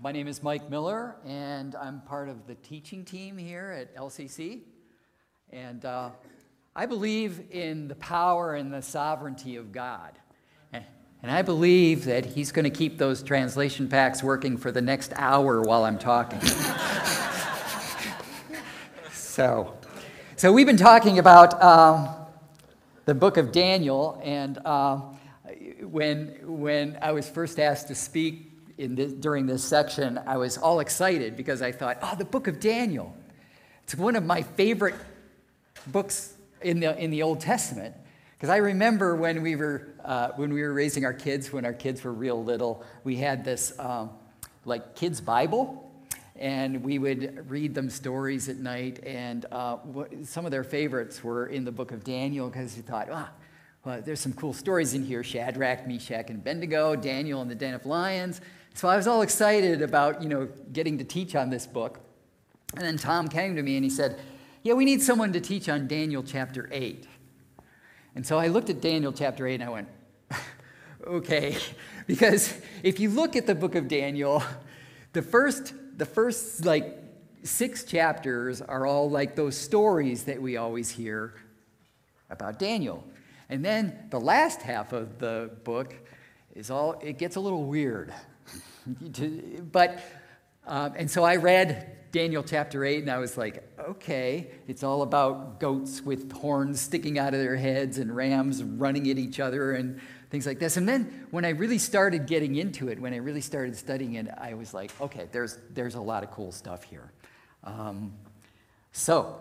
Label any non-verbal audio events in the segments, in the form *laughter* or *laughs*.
My name is Mike Miller, and I'm part of the teaching team here at LCC. And uh, I believe in the power and the sovereignty of God. And, I believe that He's going to keep those translation packs working for the next hour while I'm talking. *laughs* so, so, we've been talking about um, the book of Daniel, and uh, when, when I was first asked to speak in this, during this section, I was all excited because I thought, oh, the book of Daniel. It's one of my favorite books in the, in the Old Testament. Because I remember when we, were, uh, when we were raising our kids, when our kids were real little, we had this um, like kids' Bible. And we would read them stories at night. And uh, some of their favorites were in the book of Daniel because we thought, ah, well, there's some cool stories in here Shadrach, Meshach, and Abednego, Daniel and the den of lions. So I was all excited about, you know, getting to teach on this book. And then Tom came to me and he said, Yeah, we need someone to teach on Daniel chapter 8. And so I looked at Daniel chapter 8 and I went, *laughs* Okay. *laughs* Because if you look at the book of Daniel, the first, the first like six chapters are all like those stories that we always hear about Daniel. And then the last half of the book is all, it gets a little weird. *laughs* but, um, and so I read Daniel chapter 8, and I was like, okay, it's all about goats with horns sticking out of their heads and rams running at each other and things like this. And then when I really started getting into it, when I really started studying it, I was like, okay, there's, there's a lot of cool stuff here. Um, so,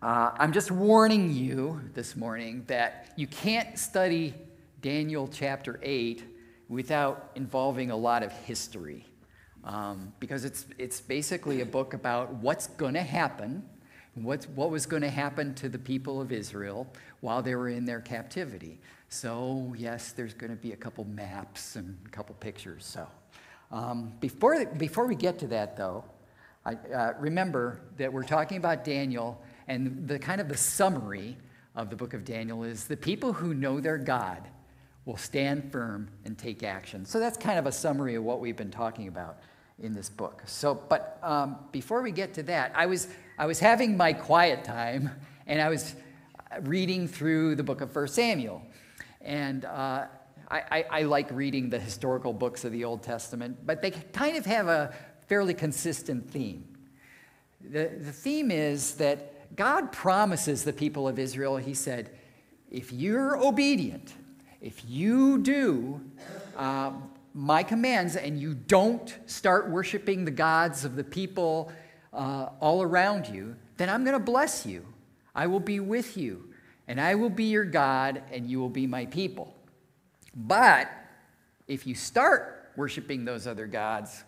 uh, I'm just warning you this morning that you can't study Daniel chapter 8 without involving a lot of history. Um, because it's, it's basically a book about what's going to happen, what's, what was going to happen to the people of Israel while they were in their captivity. So, yes, there's going to be a couple maps and a couple pictures. So, um, before, before we get to that, though, I, uh, remember that we're talking about Daniel, and the kind of the summary of the book of Daniel is the people who know their God will stand firm and take action. So that's kind of a summary of what we've been talking about in this book. So, but um, before we get to that, I was I was having my quiet time, and I was reading through the book of First Samuel, and. Uh, I, I, I like reading the historical books of the Old Testament, but they kind of have a fairly consistent theme. The, the theme is that God promises the people of Israel, He said, if you're obedient, if you do uh, my commands and you don't start worshiping the gods of the people uh, all around you, then I'm going to bless you. I will be with you, and I will be your God, and you will be my people. But if you start worshiping those other gods,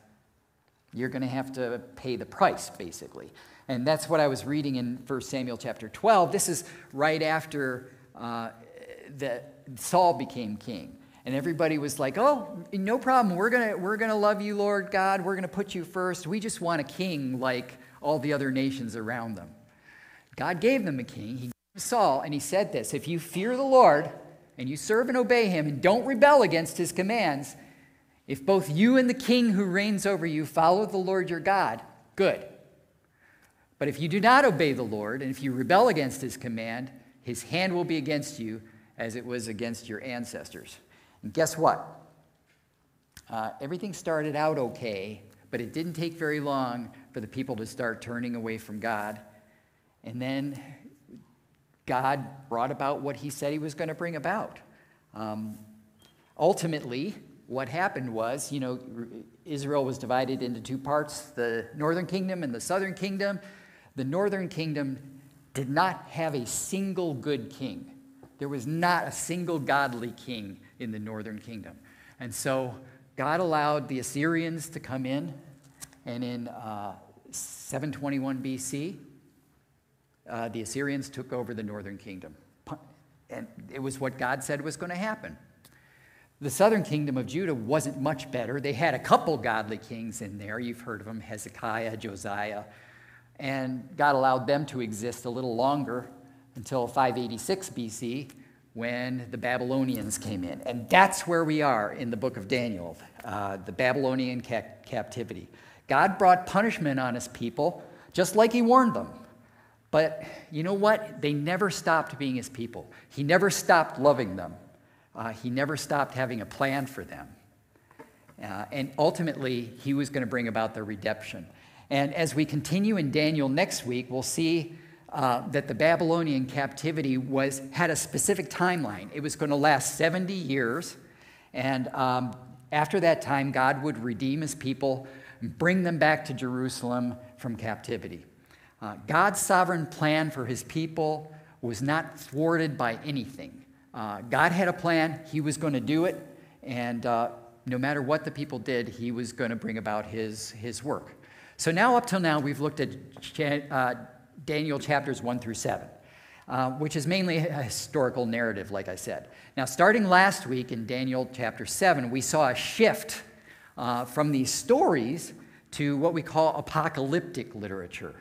you're going to have to pay the price, basically. And that's what I was reading in 1 Samuel chapter 12. This is right after uh, the Saul became king. And everybody was like, oh, no problem. We're going we're gonna love you, Lord God. We're going to put you first. We just want a king like all the other nations around them. God gave them a king. He gave Saul, and he said this If you fear the Lord and you serve and obey him and don't rebel against his commands, if both you and the king who reigns over you follow the Lord your God, good. But if you do not obey the Lord, and if you rebel against his command, his hand will be against you as it was against your ancestors. And guess what? Uh, everything started out okay, but it didn't take very long for the people to start turning away from God. And then God brought about what he said he was going to bring about. Um, ultimately, what happened was, you know, Israel was divided into two parts the northern kingdom and the southern kingdom. The northern kingdom did not have a single good king. There was not a single godly king in the northern kingdom. And so God allowed the Assyrians to come in, and in uh, 721 BC, uh, the Assyrians took over the northern kingdom. And it was what God said was going to happen. The southern kingdom of Judah wasn't much better. They had a couple godly kings in there. You've heard of them Hezekiah, Josiah. And God allowed them to exist a little longer until 586 BC when the Babylonians came in. And that's where we are in the book of Daniel, uh, the Babylonian ca- captivity. God brought punishment on his people, just like he warned them. But you know what? They never stopped being his people. He never stopped loving them. Uh, he never stopped having a plan for them. Uh, and ultimately, he was going to bring about their redemption. And as we continue in Daniel next week, we'll see uh, that the Babylonian captivity was, had a specific timeline. It was going to last 70 years. And um, after that time, God would redeem his people and bring them back to Jerusalem from captivity. Uh, God's sovereign plan for his people was not thwarted by anything. Uh, God had a plan, he was going to do it, and uh, no matter what the people did, he was going to bring about his, his work. So now, up till now, we've looked at uh, Daniel chapters 1 through 7, uh, which is mainly a historical narrative, like I said. Now, starting last week in Daniel chapter 7, we saw a shift uh, from these stories to what we call apocalyptic literature.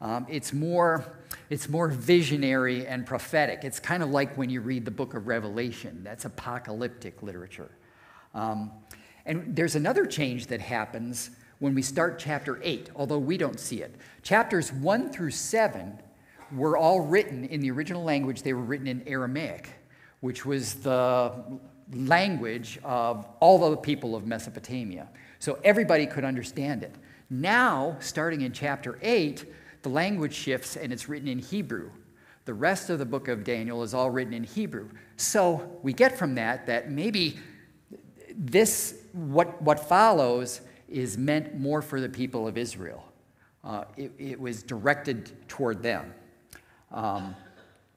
Um, it's, more, it's more visionary and prophetic. It's kind of like when you read the book of Revelation, that's apocalyptic literature. Um, and there's another change that happens when we start chapter 8, although we don't see it. Chapters 1 through 7 were all written in the original language, they were written in Aramaic, which was the language of all the people of Mesopotamia. So everybody could understand it. Now, starting in chapter 8, the language shifts and it's written in Hebrew. The rest of the book of Daniel is all written in Hebrew. So we get from that that maybe this, what, what follows, is meant more for the people of Israel. Uh, it, it, was directed toward them. Um,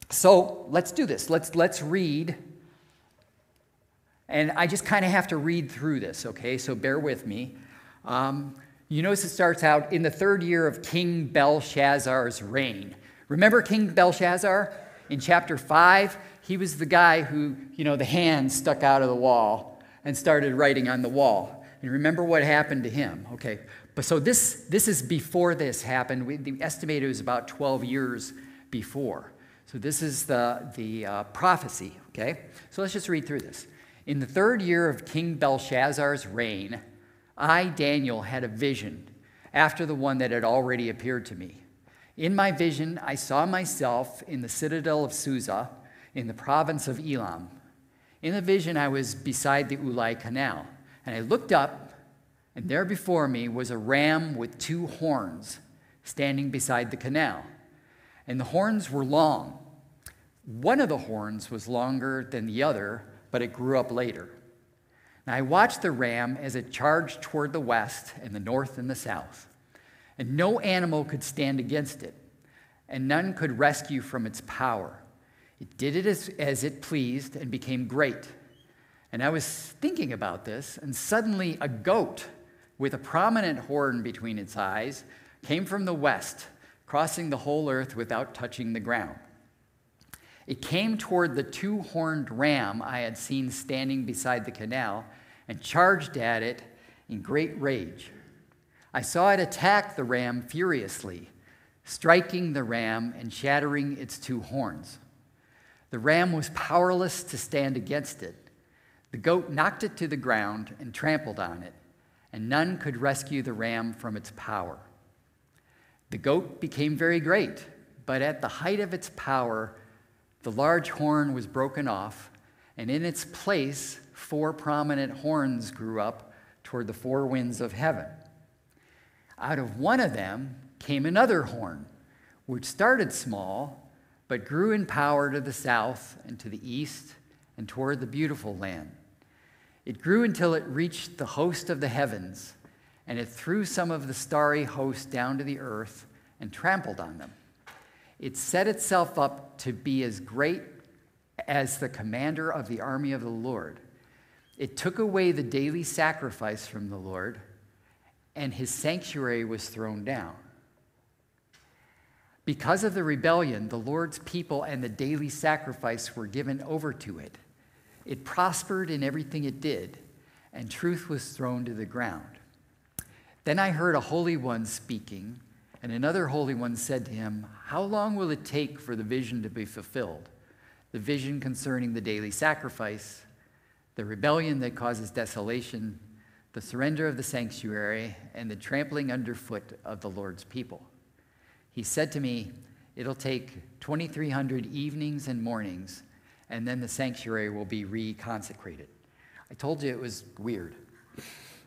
so let's do this. Let's, let's read. And I just kind of have to read through this, okay? So bear with me. Um, you notice it starts out in the third year of King Belshazzar's reign. Remember King Belshazzar? In chapter 5, he was the guy who, you know, the hand stuck out of the wall and started writing on the wall. And remember what happened to him. Okay, but so this, this is before this happened. We the it was about 12 years before. So this is the, the uh, prophecy, okay? So let's just read through this. In the third year of King Belshazzar's reign, I, Daniel, had a vision after the one that had already appeared to me. In my vision, I saw myself in the citadel of Susa in the province of Elam. In the vision, I was beside the Ulai Canal and I looked up, and there before me was a ram with two horns standing beside the canal. And the horns were long. One of the horns was longer than the other, but it grew up later. And I watched the ram as it charged toward the west and the north and the south. And no animal could stand against it, and none could rescue from its power. It did it as, as it pleased and became great. And I was thinking about this, and suddenly a goat with a prominent horn between its eyes came from the west, crossing the whole earth without touching the ground. It came toward the two horned ram I had seen standing beside the canal and charged at it in great rage. I saw it attack the ram furiously, striking the ram and shattering its two horns. The ram was powerless to stand against it the goat knocked it to the ground and trampled on it, and none could rescue the ram from its power. The goat became very great, but at the height of its power, the large horn was broken off, and in its place, four prominent horns grew up toward the four winds of heaven. Out of one of them came another horn, which started small, but grew in power to the south and to the east and toward the beautiful land. It grew until it reached the host of the heavens, and it threw some of the starry host down to the earth and trampled on them. It set itself up to be as great as the commander of the army of the Lord. It took away the daily sacrifice from the Lord, and his sanctuary was thrown down. Because of the rebellion, the Lord's people and the daily sacrifice were given over to it. It prospered in everything it did, and truth was thrown to the ground. Then I heard a holy one speaking, and another holy one said to him, How long will it take for the vision to be fulfilled? the vision concerning the daily sacrifice, the rebellion that causes desolation, the surrender of the sanctuary, and the trampling underfoot of the Lord's people. He said to me, It'll take 2,300 evenings and mornings, and then the sanctuary will be reconsecrated. I told you it was weird.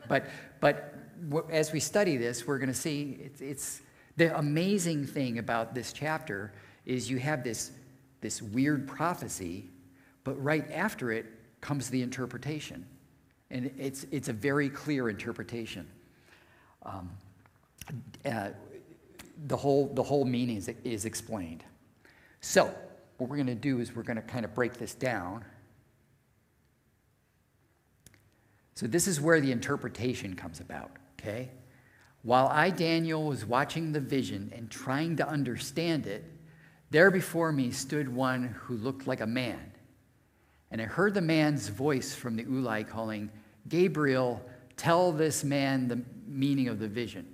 But, but as we study this, we're going to see it's, it's the amazing thing about this chapter is you have this, this weird prophecy, but right after it comes the interpretation. And it's, it's a very clear interpretation. Um, uh, the, whole, the whole meaning is, is explained. So, what we're going to do is we're going to kind of break this down. So, this is where the interpretation comes about, okay? While I, Daniel, was watching the vision and trying to understand it, there before me stood one who looked like a man. And I heard the man's voice from the Ulai calling, Gabriel, tell this man the meaning of the vision.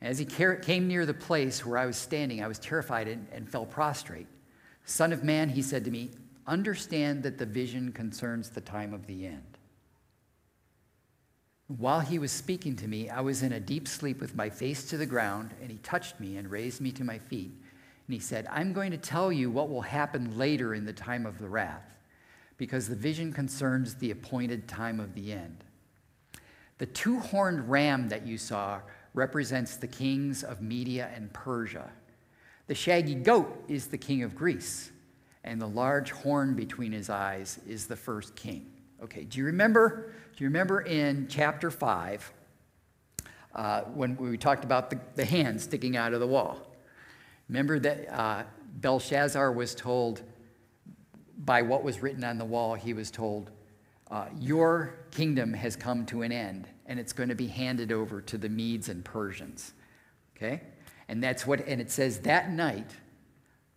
As he came near the place where I was standing, I was terrified and, and fell prostrate. Son of man, he said to me, understand that the vision concerns the time of the end. While he was speaking to me, I was in a deep sleep with my face to the ground, and he touched me and raised me to my feet. And he said, I'm going to tell you what will happen later in the time of the wrath, because the vision concerns the appointed time of the end. The two horned ram that you saw represents the kings of Media and Persia. The shaggy goat is the king of Greece, and the large horn between his eyes is the first king. Okay, do you remember? Do you remember in chapter 5 uh, when we talked about the, the hand sticking out of the wall? Remember that uh, Belshazzar was told by what was written on the wall, he was told, uh, Your kingdom has come to an end, and it's going to be handed over to the Medes and Persians. Okay? And that's what, and it says that night,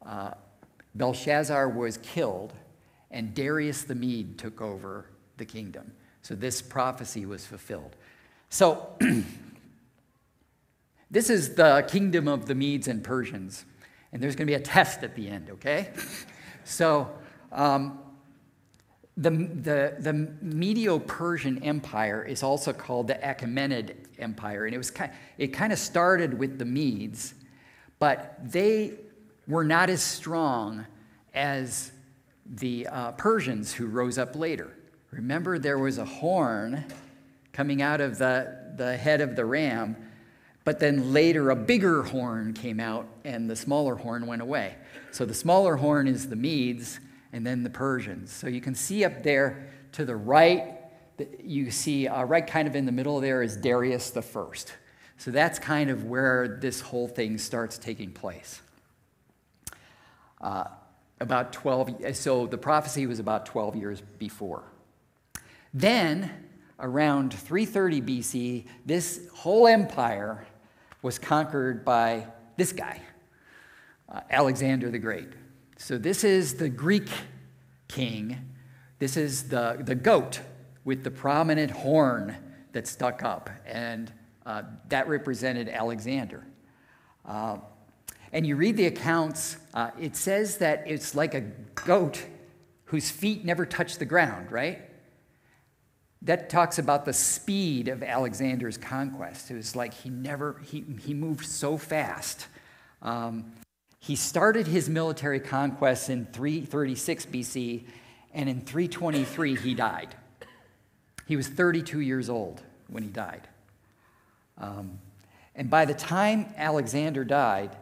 uh, Belshazzar was killed, and Darius the Mede took over the kingdom. So this prophecy was fulfilled. So, *clears throat* this is the kingdom of the Medes and Persians. And there's going to be a test at the end, okay? So, um, the, the, the Medo Persian Empire is also called the Achaemenid Empire. And it, was kind, it kind of started with the Medes, but they were not as strong as the uh, Persians who rose up later. Remember, there was a horn coming out of the, the head of the ram, but then later a bigger horn came out and the smaller horn went away. So the smaller horn is the Medes and then the Persians. So you can see up there to the right, you see uh, right kind of in the middle there is Darius the First. So that's kind of where this whole thing starts taking place. Uh, about 12, so the prophecy was about 12 years before. Then, around 330 BC, this whole empire was conquered by this guy, uh, Alexander the Great. So, this is the Greek king. This is the, the goat with the prominent horn that stuck up, and uh, that represented Alexander. Uh, and you read the accounts, uh, it says that it's like a goat whose feet never touch the ground, right? that talks about the speed of Alexander's conquest. It was like he never, he, he moved so fast. Um, he started his military conquests in 336 BC, and in 323 he died. He was 32 years old when he died. Um, and by the time Alexander died,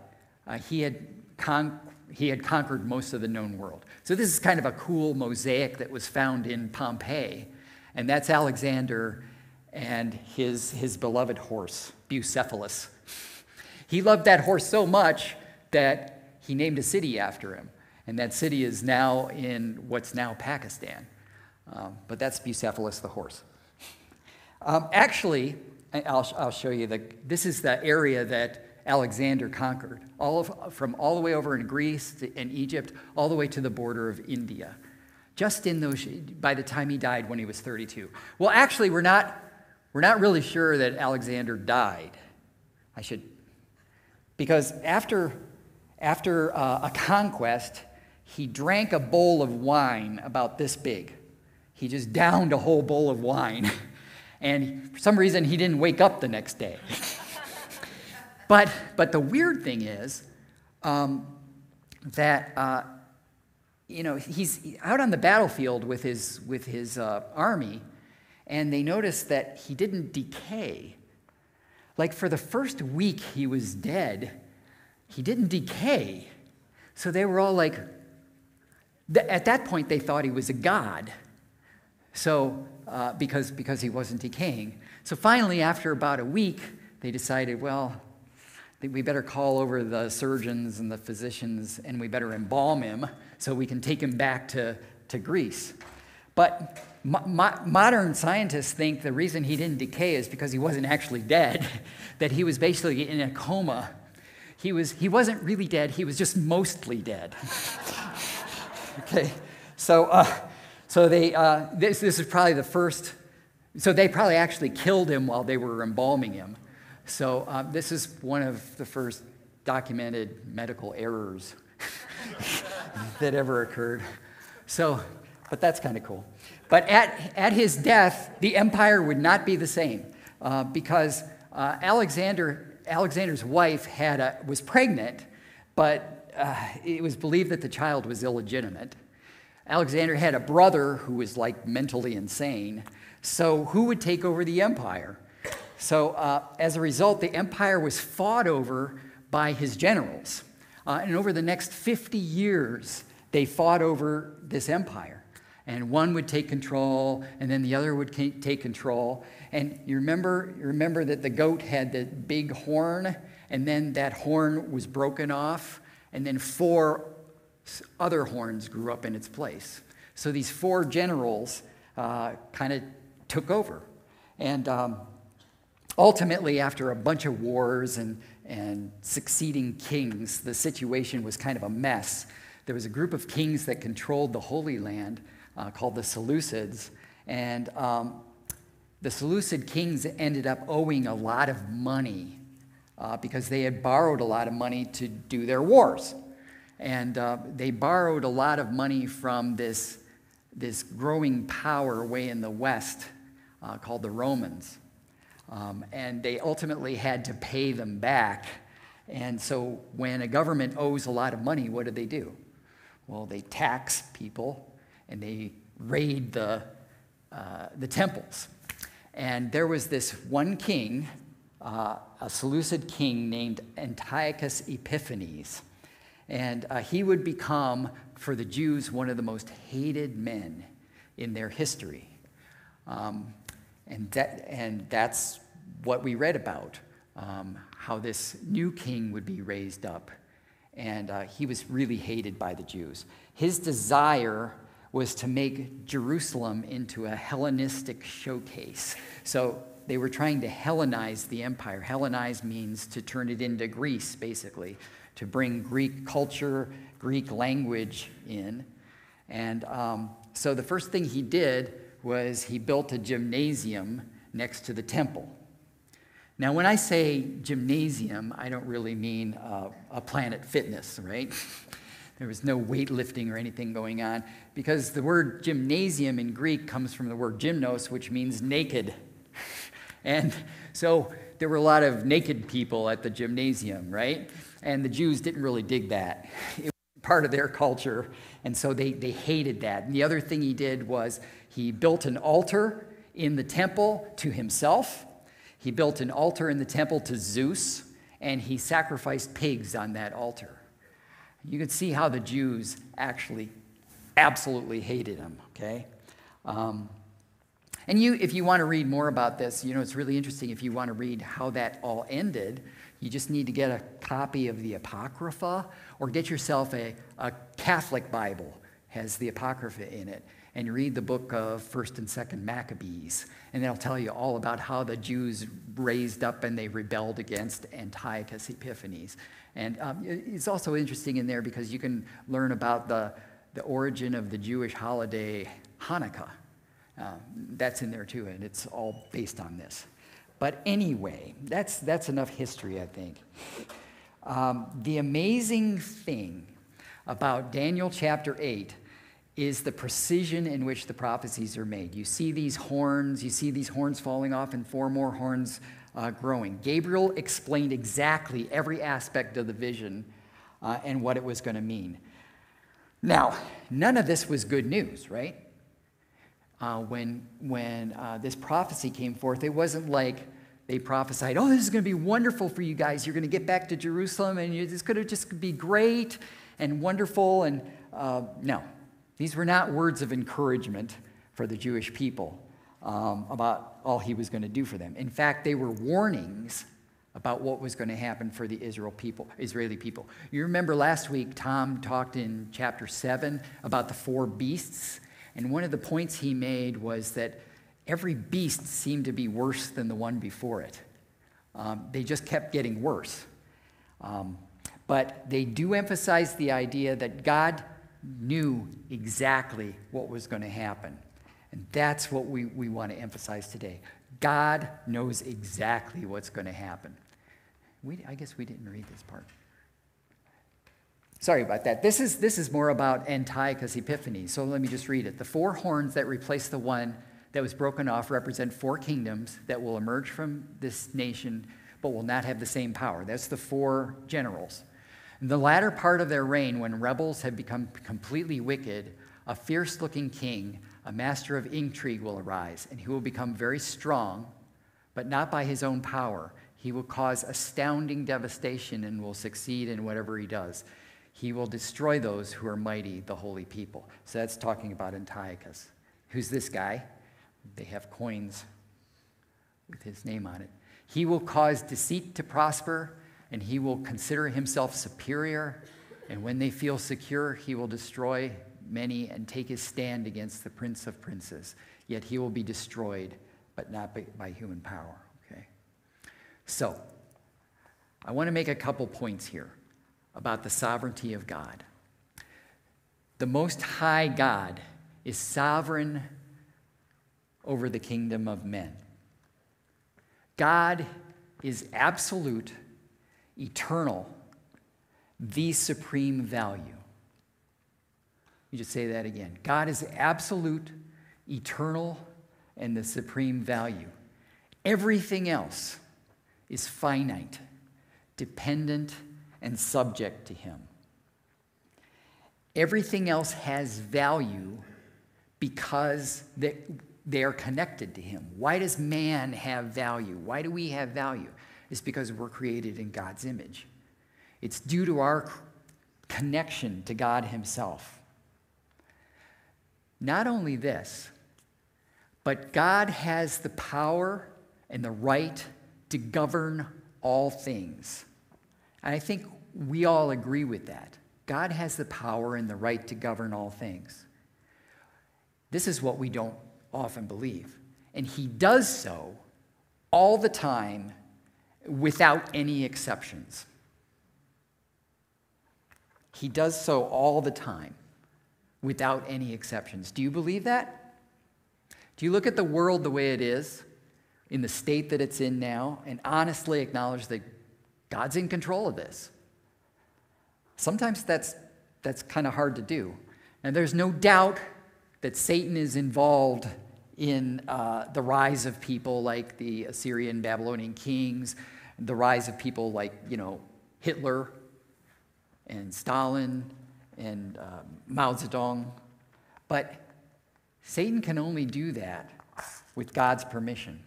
uh, he, had con- he had conquered most of the known world. So, this is kind of a cool mosaic that was found in Pompeii and that's Alexander and his, his beloved horse, Bucephalus. He loved that horse so much that he named a city after him. And that city is now in what's now Pakistan. Um, but that's Bucephalus the horse. Um, actually, I'll, I'll show you the, this is the area that Alexander conquered, all of, from all the way over in Greece and Egypt, all the way to the border of India just in those, by the time he died when he was 32. Well, actually, we're not, we're not really sure that Alexander died. I should, because after, after uh, a conquest, he drank a bowl of wine about this big. He just downed a whole bowl of wine. *laughs* And for some reason, he didn't wake up the next day. *laughs* but, but the weird thing is um, that, uh, you know, he's out on the battlefield with his, with his uh, army, and they notice that he didn't decay. Like for the first week he was dead, he didn't decay. So they were all like, at that point, they thought he was a god. So, uh, because, because he wasn't decaying. So finally, after about a week, they decided, well, we better call over the surgeons and the physicians and we better embalm him so we can take him back to, to Greece. But mo- modern scientists think the reason he didn't decay is because he wasn't actually dead, *laughs* that he was basically in a coma. He, was, he wasn't really dead, he was just mostly dead. *laughs* okay, so, uh, so they, uh, this, this is probably the first, so they probably actually killed him while they were embalming him. So uh, this is one of the first documented medical errors *laughs* that ever occurred. So, but that's kind of cool. But at, at his death, the empire would not be the same uh, because uh, Alexander, Alexander's wife had a, was pregnant, but uh, it was believed that the child was illegitimate. Alexander had a brother who was like mentally insane. So, who would take over the empire? So, uh, as a result, the empire was fought over by his generals. Uh, and over the next 50 years, they fought over this empire. And one would take control, and then the other would take control. And you remember, you remember that the goat had the big horn, and then that horn was broken off, and then four other horns grew up in its place. So these four generals uh, kind of took over. And um, ultimately, after a bunch of wars and, and succeeding kings, the situation was kind of a mess. There was a group of kings that controlled the Holy Land uh, called the Seleucids. And um, the Seleucid kings ended up owing a lot of money uh, because they had borrowed a lot of money to do their wars. And uh, they borrowed a lot of money from this, this growing power way in the West uh, called the Romans. Um, and they ultimately had to pay them back. And so when a government owes a lot of money, what do they do? Well, they tax people and they raid the, uh, the temples. And there was this one king, uh, a Seleucid king named Antiochus Epiphanes. And uh, he would become, for the Jews, one of the most hated men in their history. Um, and, that, and that's what we read about um, how this new king would be raised up. And uh, he was really hated by the Jews. His desire was to make Jerusalem into a Hellenistic showcase. So they were trying to Hellenize the empire. Hellenize means to turn it into Greece, basically to bring Greek culture, Greek language in. And um, so the first thing he did was he built a gymnasium next to the temple. Now, when I say gymnasium, I don't really mean uh, a Planet Fitness, right? there was no weightlifting or anything going on because the word gymnasium in Greek comes from the word gymnos, which means naked. *laughs* And so there were a lot of naked people at the gymnasium, right? And the Jews didn't really dig that. *laughs* It was part of their culture, and so they, they hated that. And the other thing he did was he built an altar in the temple to himself, he built an altar in the temple to Zeus, and he sacrificed pigs on that altar. You can see how the Jews actually absolutely hated him, okay? Um, and you, if you want to read more about this, you know, it's really interesting if you want to read how that all ended. You just need to get a copy of the Apocrypha or get yourself a, a Catholic Bible, has the Apocrypha in it, and read the book of 1st and 2nd Maccabees. And they'll tell you all about how the Jews raised up and they rebelled against Antiochus Epiphanes. And um, it's also interesting in there because you can learn about the, the origin of the Jewish holiday Hanukkah. Uh, that's in there too, and it's all based on this. But anyway, that's, that's enough history, I think. Um, the amazing thing about Daniel chapter 8 is the precision in which the prophecies are made. You see these horns, you see these horns falling off, and four more horns uh, growing. Gabriel explained exactly every aspect of the vision uh, and what it was going to mean. Now, none of this was good news, right? Uh, when when uh, this prophecy came forth, it wasn't like they prophesied, oh, this is going to be wonderful for you guys. You're going to get back to Jerusalem and it's going to just be great and wonderful. And uh, no, these were not words of encouragement for the Jewish people um, about all he was going to do for them. In fact, they were warnings about what was going to happen for the Israel people, Israeli people. You remember last week, Tom talked in chapter 7 about the four beasts. And one of the points he made was that every beast seemed to be worse than the one before it. Um, they just kept getting worse. Um, but they do emphasize the idea that God knew exactly what was going to happen. And that's what we, we want to emphasize today. God knows exactly what's going to happen. We, I guess we didn't read this part. Sorry about that. This is, this is more about Antiochus Epiphanes. So let me just read it. The four horns that replace the one that was broken off represent four kingdoms that will emerge from this nation but will not have the same power. That's the four generals. In the latter part of their reign, when rebels have become completely wicked, a fierce looking king, a master of intrigue, will arise, and he will become very strong, but not by his own power. He will cause astounding devastation and will succeed in whatever he does. He will destroy those who are mighty, the holy people. So that's talking about Antiochus. Who's this guy? They have coins with his name on it. He will cause deceit to prosper and he will consider himself superior. And when they feel secure, he will destroy many and take his stand against the prince of princes. Yet he will be destroyed, but not by, human power. Okay? So, I want to make a couple points here about the sovereignty of God. The Most High God is sovereign over the kingdom of men. God is absolute eternal, the supreme value. You just say that again. God is absolute, eternal, and the supreme value. Everything else is finite, dependent, and subject to Him. Everything else has value because they are connected to Him. Why does man have value? Why do we have value? It's because we're created in God's image. It's due to our connection to God Himself. Not only this, but God has the power and the right to govern all things. And I think we all agree with that. God has the power and the right to govern all things. This is what we don't often believe. And He does so all the time without any exceptions. He does so all the time without any exceptions. Do you believe that? Do you look at the world the way it is, in the state that it's in now, and honestly acknowledge that God's in control of this? Sometimes that's, that's kind of hard to do. And there's no doubt that Satan is involved in uh, the rise of people like the Assyrian Babylonian kings, the rise of people like, you know, Hitler and Stalin and um, Mao Zedong. But Satan can only do that with God's permission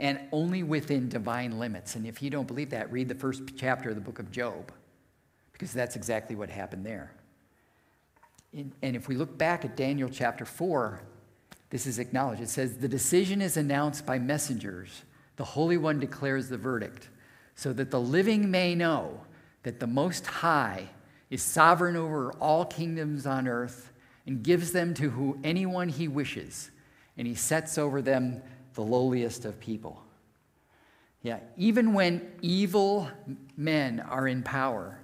and only within divine limits. And if you don't believe that, read the first chapter of the book of Job, because that's exactly what happened there. and if we look back at Daniel chapter 4, this is acknowledged. It says, The decision is announced by messengers. The Holy One declares the verdict, so that the living may know that the Most High is sovereign over all kingdoms on earth and gives them to who anyone he wishes, and he sets over them the lowliest of people. Yeah, even when evil men are in power,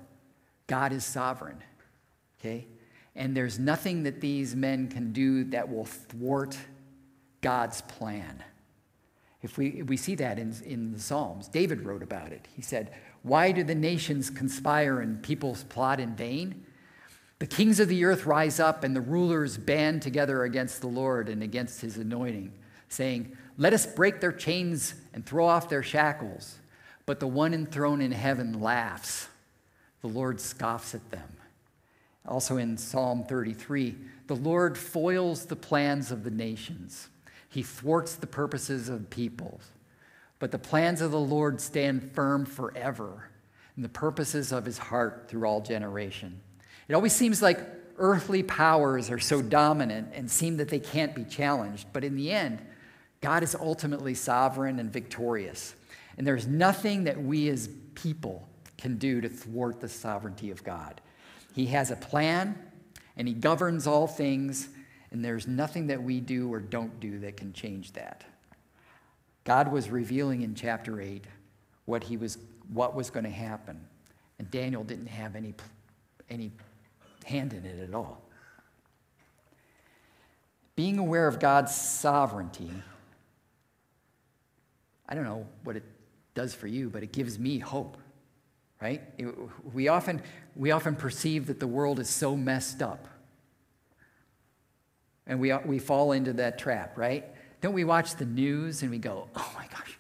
God is sovereign. Okay? And there's nothing that these men can do that will thwart God's plan. If we, we see that in, in the Psalms, David wrote about it. He said, Why do the nations conspire and peoples plot in vain? The kings of the earth rise up, and the rulers band together against the Lord and against his anointing, saying, Let us break their chains and throw off their shackles. But the one enthroned in heaven laughs. The Lord scoffs at them. Also in Psalm 33, the Lord foils the plans of the nations, he thwarts the purposes of peoples. But the plans of the Lord stand firm forever, and the purposes of his heart through all generation. It always seems like earthly powers are so dominant and seem that they can't be challenged, but in the end, God is ultimately sovereign and victorious. And there's nothing that we as people can do to thwart the sovereignty of God. He has a plan and He governs all things, and there's nothing that we do or don't do that can change that. God was revealing in chapter 8 what, he was, what was going to happen, and Daniel didn't have any, any hand in it at all. Being aware of God's sovereignty, I don't know what it does for you, but it gives me hope, right? It, we, often, we often perceive that the world is so messed up. And we, we fall into that trap, right? Don't we watch the news and we go, oh my gosh,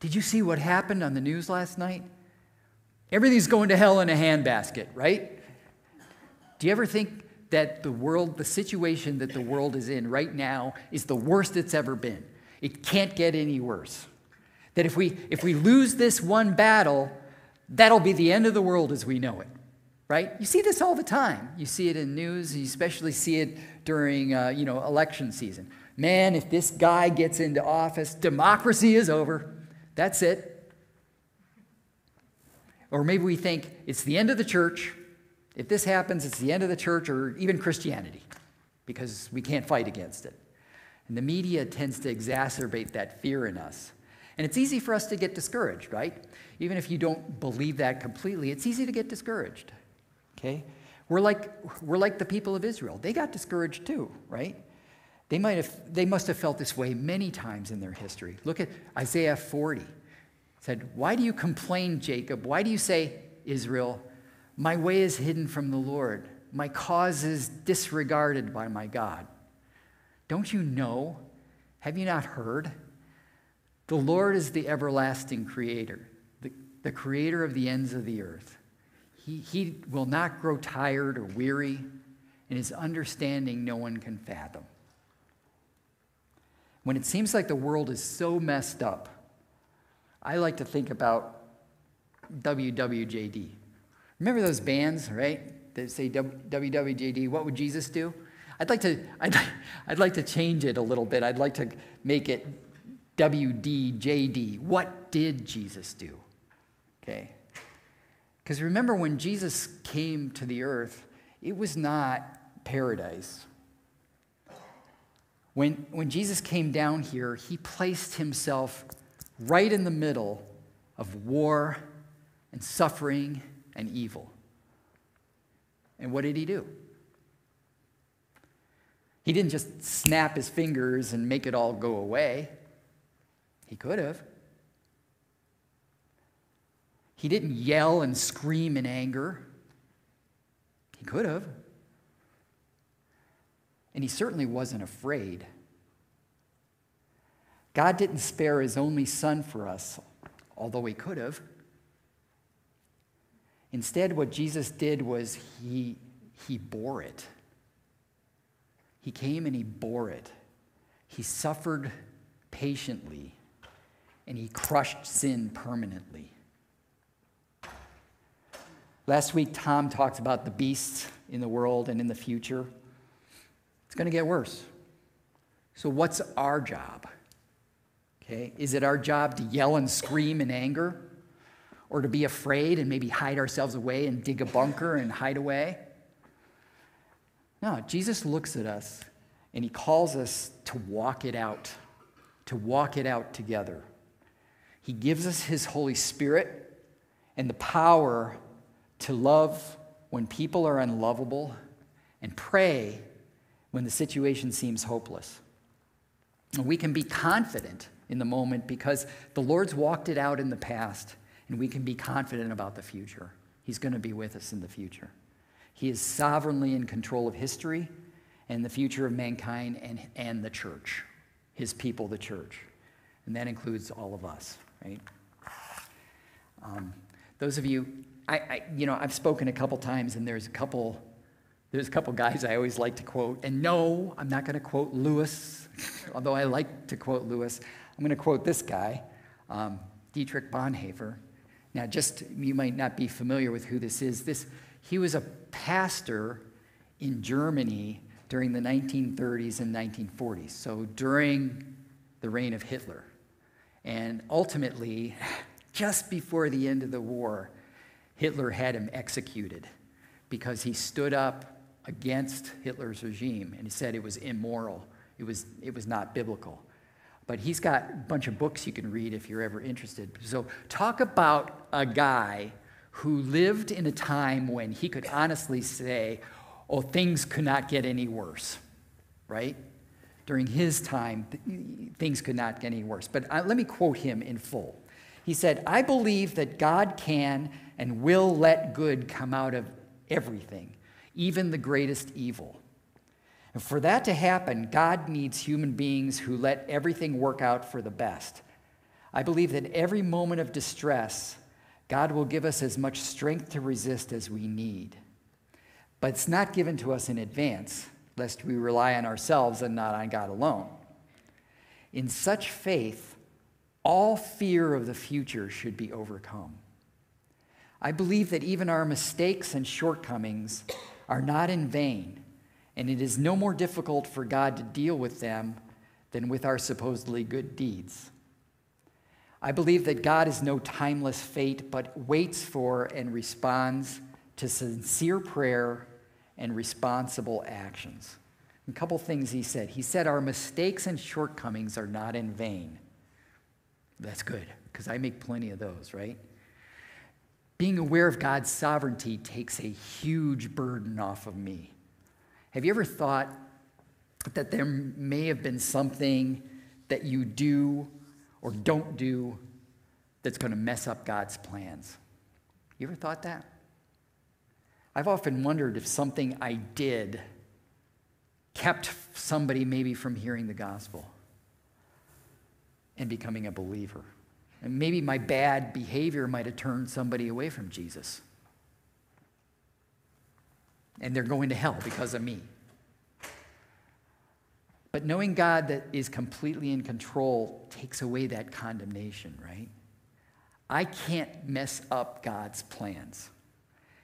did you see what happened on the news last night? Everything's going to hell in a handbasket, right? Do you ever think that the world, the situation that the world is in right now, is the worst it's ever been? It can't get any worse. That if we, if we lose this one battle, that'll be the end of the world as we know it, right? You see this all the time. You see it in news, you especially see it during, uh, you know, election season. Man, if this guy gets into office, democracy is over. That's it. Or maybe we think it's the end of the church. If this happens, it's the end of the church or even Christianity because we can't fight against it. And the media tends to exacerbate that fear in us. And it's easy for us to get discouraged, right? Even if you don't believe that completely, it's easy to get discouraged. Okay? We're like, we're like the people of Israel. They got discouraged too, right? They, might have, they must have felt this way many times in their history. Look at Isaiah 40. It said, Why do you complain, Jacob? Why do you say, Israel, my way is hidden from the Lord? My cause is disregarded by my God. Don't you know? Have you not heard? The Lord is the everlasting creator, the, the creator of the ends of the earth. He, he will not grow tired or weary, and his understanding no one can fathom. When it seems like the world is so messed up, I like to think about WWJD. Remember those bands, right? That say WWJD, what would Jesus do? I'd like to, I'd, *laughs* I'd like to change it a little bit. I'd like to make it WDJD. What did Jesus do? Okay. Because remember, when Jesus came to the earth, it was not paradise. When, when Jesus came down here, he placed himself right in the middle of war and suffering and evil. And what did he do? He didn't just snap his fingers and make it all go away. He could have. He didn't yell and scream in anger. He could have. And he certainly wasn't afraid. God didn't spare his only son for us, although he could have. Instead, what Jesus did was he, he bore it. He came and he bore it. He suffered patiently and he crushed sin permanently. Last week, Tom talked about the beasts in the world and in the future. It's going to get worse. So, what's our job? Okay, is it our job to yell and scream in anger? Or to be afraid and maybe hide ourselves away and dig a bunker and hide away? No, Jesus looks at us and he calls us to walk it out, to walk it out together. He gives us His Holy Spirit and the power to love when people are unlovable and pray when the situation seems hopeless. And we can be confident in the moment because the Lord's walked it out in the past, and we can be confident about the future. He's going to be with us in the future. He is sovereignly in control of history and the future of mankind and, and the church, his people, the church. And that includes all of us, right? Um, those of you, I, I, you know, I've spoken a couple times, and there's a couple, there's a couple guys I always like to quote. And no, I'm not going to quote Lewis, *laughs* although I like to quote Lewis. I'm going to quote this guy, um, Dietrich Bonhoeffer. Now, just you might not be familiar with who this is. This he was a pastor in Germany during the 1930s and 1940s, so during the reign of Hitler. And ultimately, just before the end of the war, Hitler had him executed because he stood up against Hitler's regime and he said it was immoral, it was, it was not biblical. But he's got a bunch of books you can read if you're ever interested. So, talk about a guy who lived in a time when he could honestly say, oh, things could not get any worse, right? During his time, things could not get any worse. But uh, let me quote him in full. He said, I believe that God can and will let good come out of everything, even the greatest evil. And for that to happen, God needs human beings who let everything work out for the best. I believe that every moment of distress, God will give us as much strength to resist as we need. But it's not given to us in advance, lest we rely on ourselves and not on God alone. In such faith, all fear of the future should be overcome. I believe that even our mistakes and shortcomings are not in vain, and it is no more difficult for God to deal with them than with our supposedly good deeds. I believe that God is no timeless fate, but waits for and responds to sincere prayer and responsible actions. A couple things he said. He said, Our mistakes and shortcomings are not in vain. That's good, because I make plenty of those, right? Being aware of God's sovereignty takes a huge burden off of me. Have you ever thought that there may have been something that you do or don't do that's going to mess up God's plans. You ever thought that? I've often wondered if something I did kept somebody maybe from hearing the gospel and becoming a believer. And maybe my bad behavior might have turned somebody away from Jesus. And they're going to hell because of me. But knowing God that is completely in control takes away that condemnation, right? I can't mess up God's plans.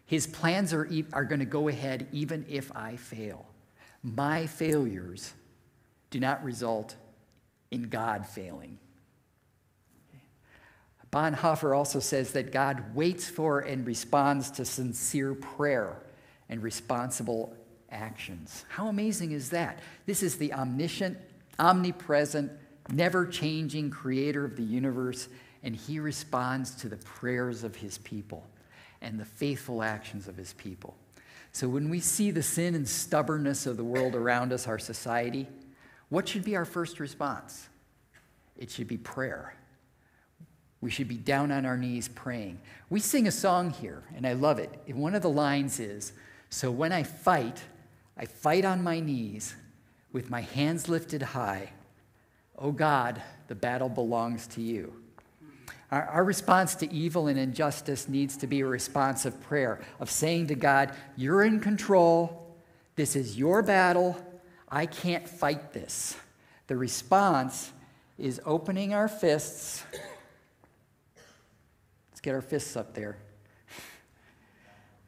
His plans are, are going to go ahead even if I fail. My failures do not result in God failing. Bonhoeffer also says that God waits for and responds to sincere prayer and responsible actions. How amazing is that? This is the omniscient, omnipresent, never changing creator of the universe, and he responds to the prayers of his people and the faithful actions of his people. So when we see the sin and stubbornness of the world around us, our society, what should be our first response? It should be prayer. We should be down on our knees praying. We sing a song here, and I love it. And one of the lines is So when I fight, I fight on my knees with my hands lifted high. Oh God, the battle belongs to you. Our, our, response to evil and injustice needs to be a response of prayer, of saying to God, You're in control. This is your battle. I can't fight this. The response is opening our fists. Let's get our fists up there.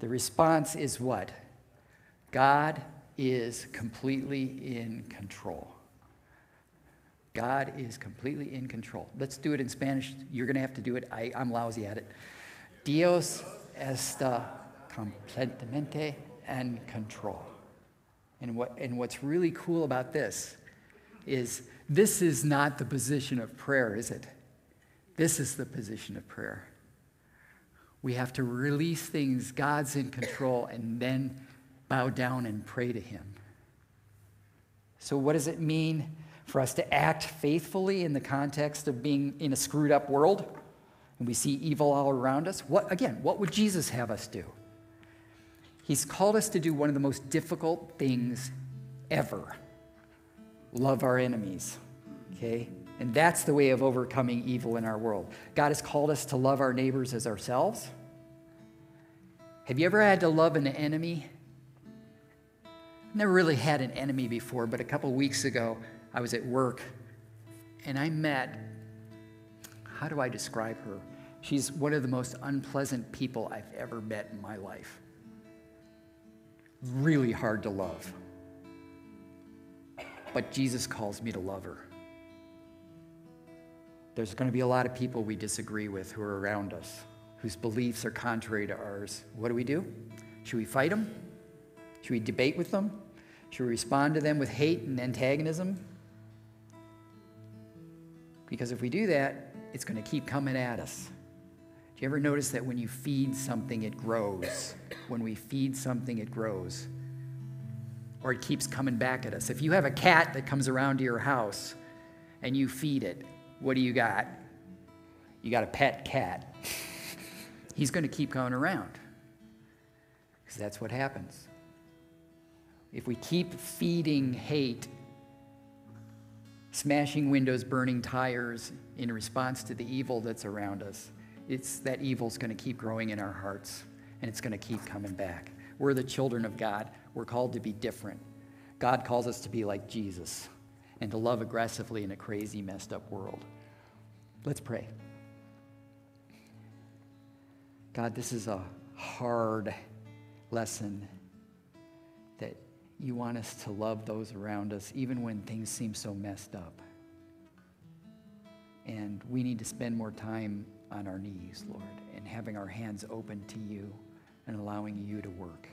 The response is what? God is completely in control. God is completely in control. Let's do it in Spanish. You're going to have to do it. I, am lousy at it. Dios está completamente en control. And, what, and what's really cool about this is this is not the position of prayer, is it? This is the position of prayer. We have to release things, God's in control, and then bow down and pray to Him. So, what does it mean for us to act faithfully in the context of being in a screwed up world? And we see evil all around us. What, again, what would Jesus have us do? He's called us to do one of the most difficult things ever love our enemies. Okay? And that's the way of overcoming evil in our world. God has called us to love our neighbors as ourselves. Have you ever had to love an enemy? Never really had an enemy before, but a couple weeks ago, I was at work and I met, how do I describe her? She's one of the most unpleasant people I've ever met in my life. Really hard to love. But Jesus calls me to love her. There's going to be a lot of people we disagree with who are around us, whose beliefs are contrary to ours. What do we do? Should we fight them? Should we debate with them? Should we respond to them with hate and antagonism? Because if we do that, it's going to keep coming at us. Do you ever notice that when you feed something, it grows? When we feed something, it grows. Or it keeps coming back at us. If you have a cat that comes around to your house and you feed it, what do you got? You got a pet cat. *laughs* He's going to keep going around because that's what happens. If we keep feeding hate, smashing windows, burning tires in response to the evil that's around us, it's that evil's going to keep growing in our hearts and it's going to keep coming back. We're the children of God. We're called to be different. God calls us to be like Jesus and to love aggressively in a crazy, messed up world. Let's pray. God, this is a hard lesson you want us to love those around us, even when things seem so messed up. And we need to spend more time on our knees, Lord, and having our hands open to you and allowing you to work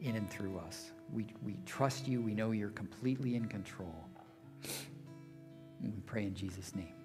in and through us. We, we trust you. We know you're completely in control. And we pray in Jesus' name.